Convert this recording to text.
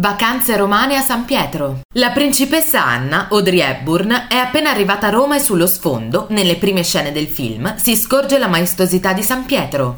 Vacanze romane a San Pietro. La principessa Anna, Audrey Hepburn, è appena arrivata a Roma e sullo sfondo, nelle prime scene del film, si scorge la maestosità di San Pietro.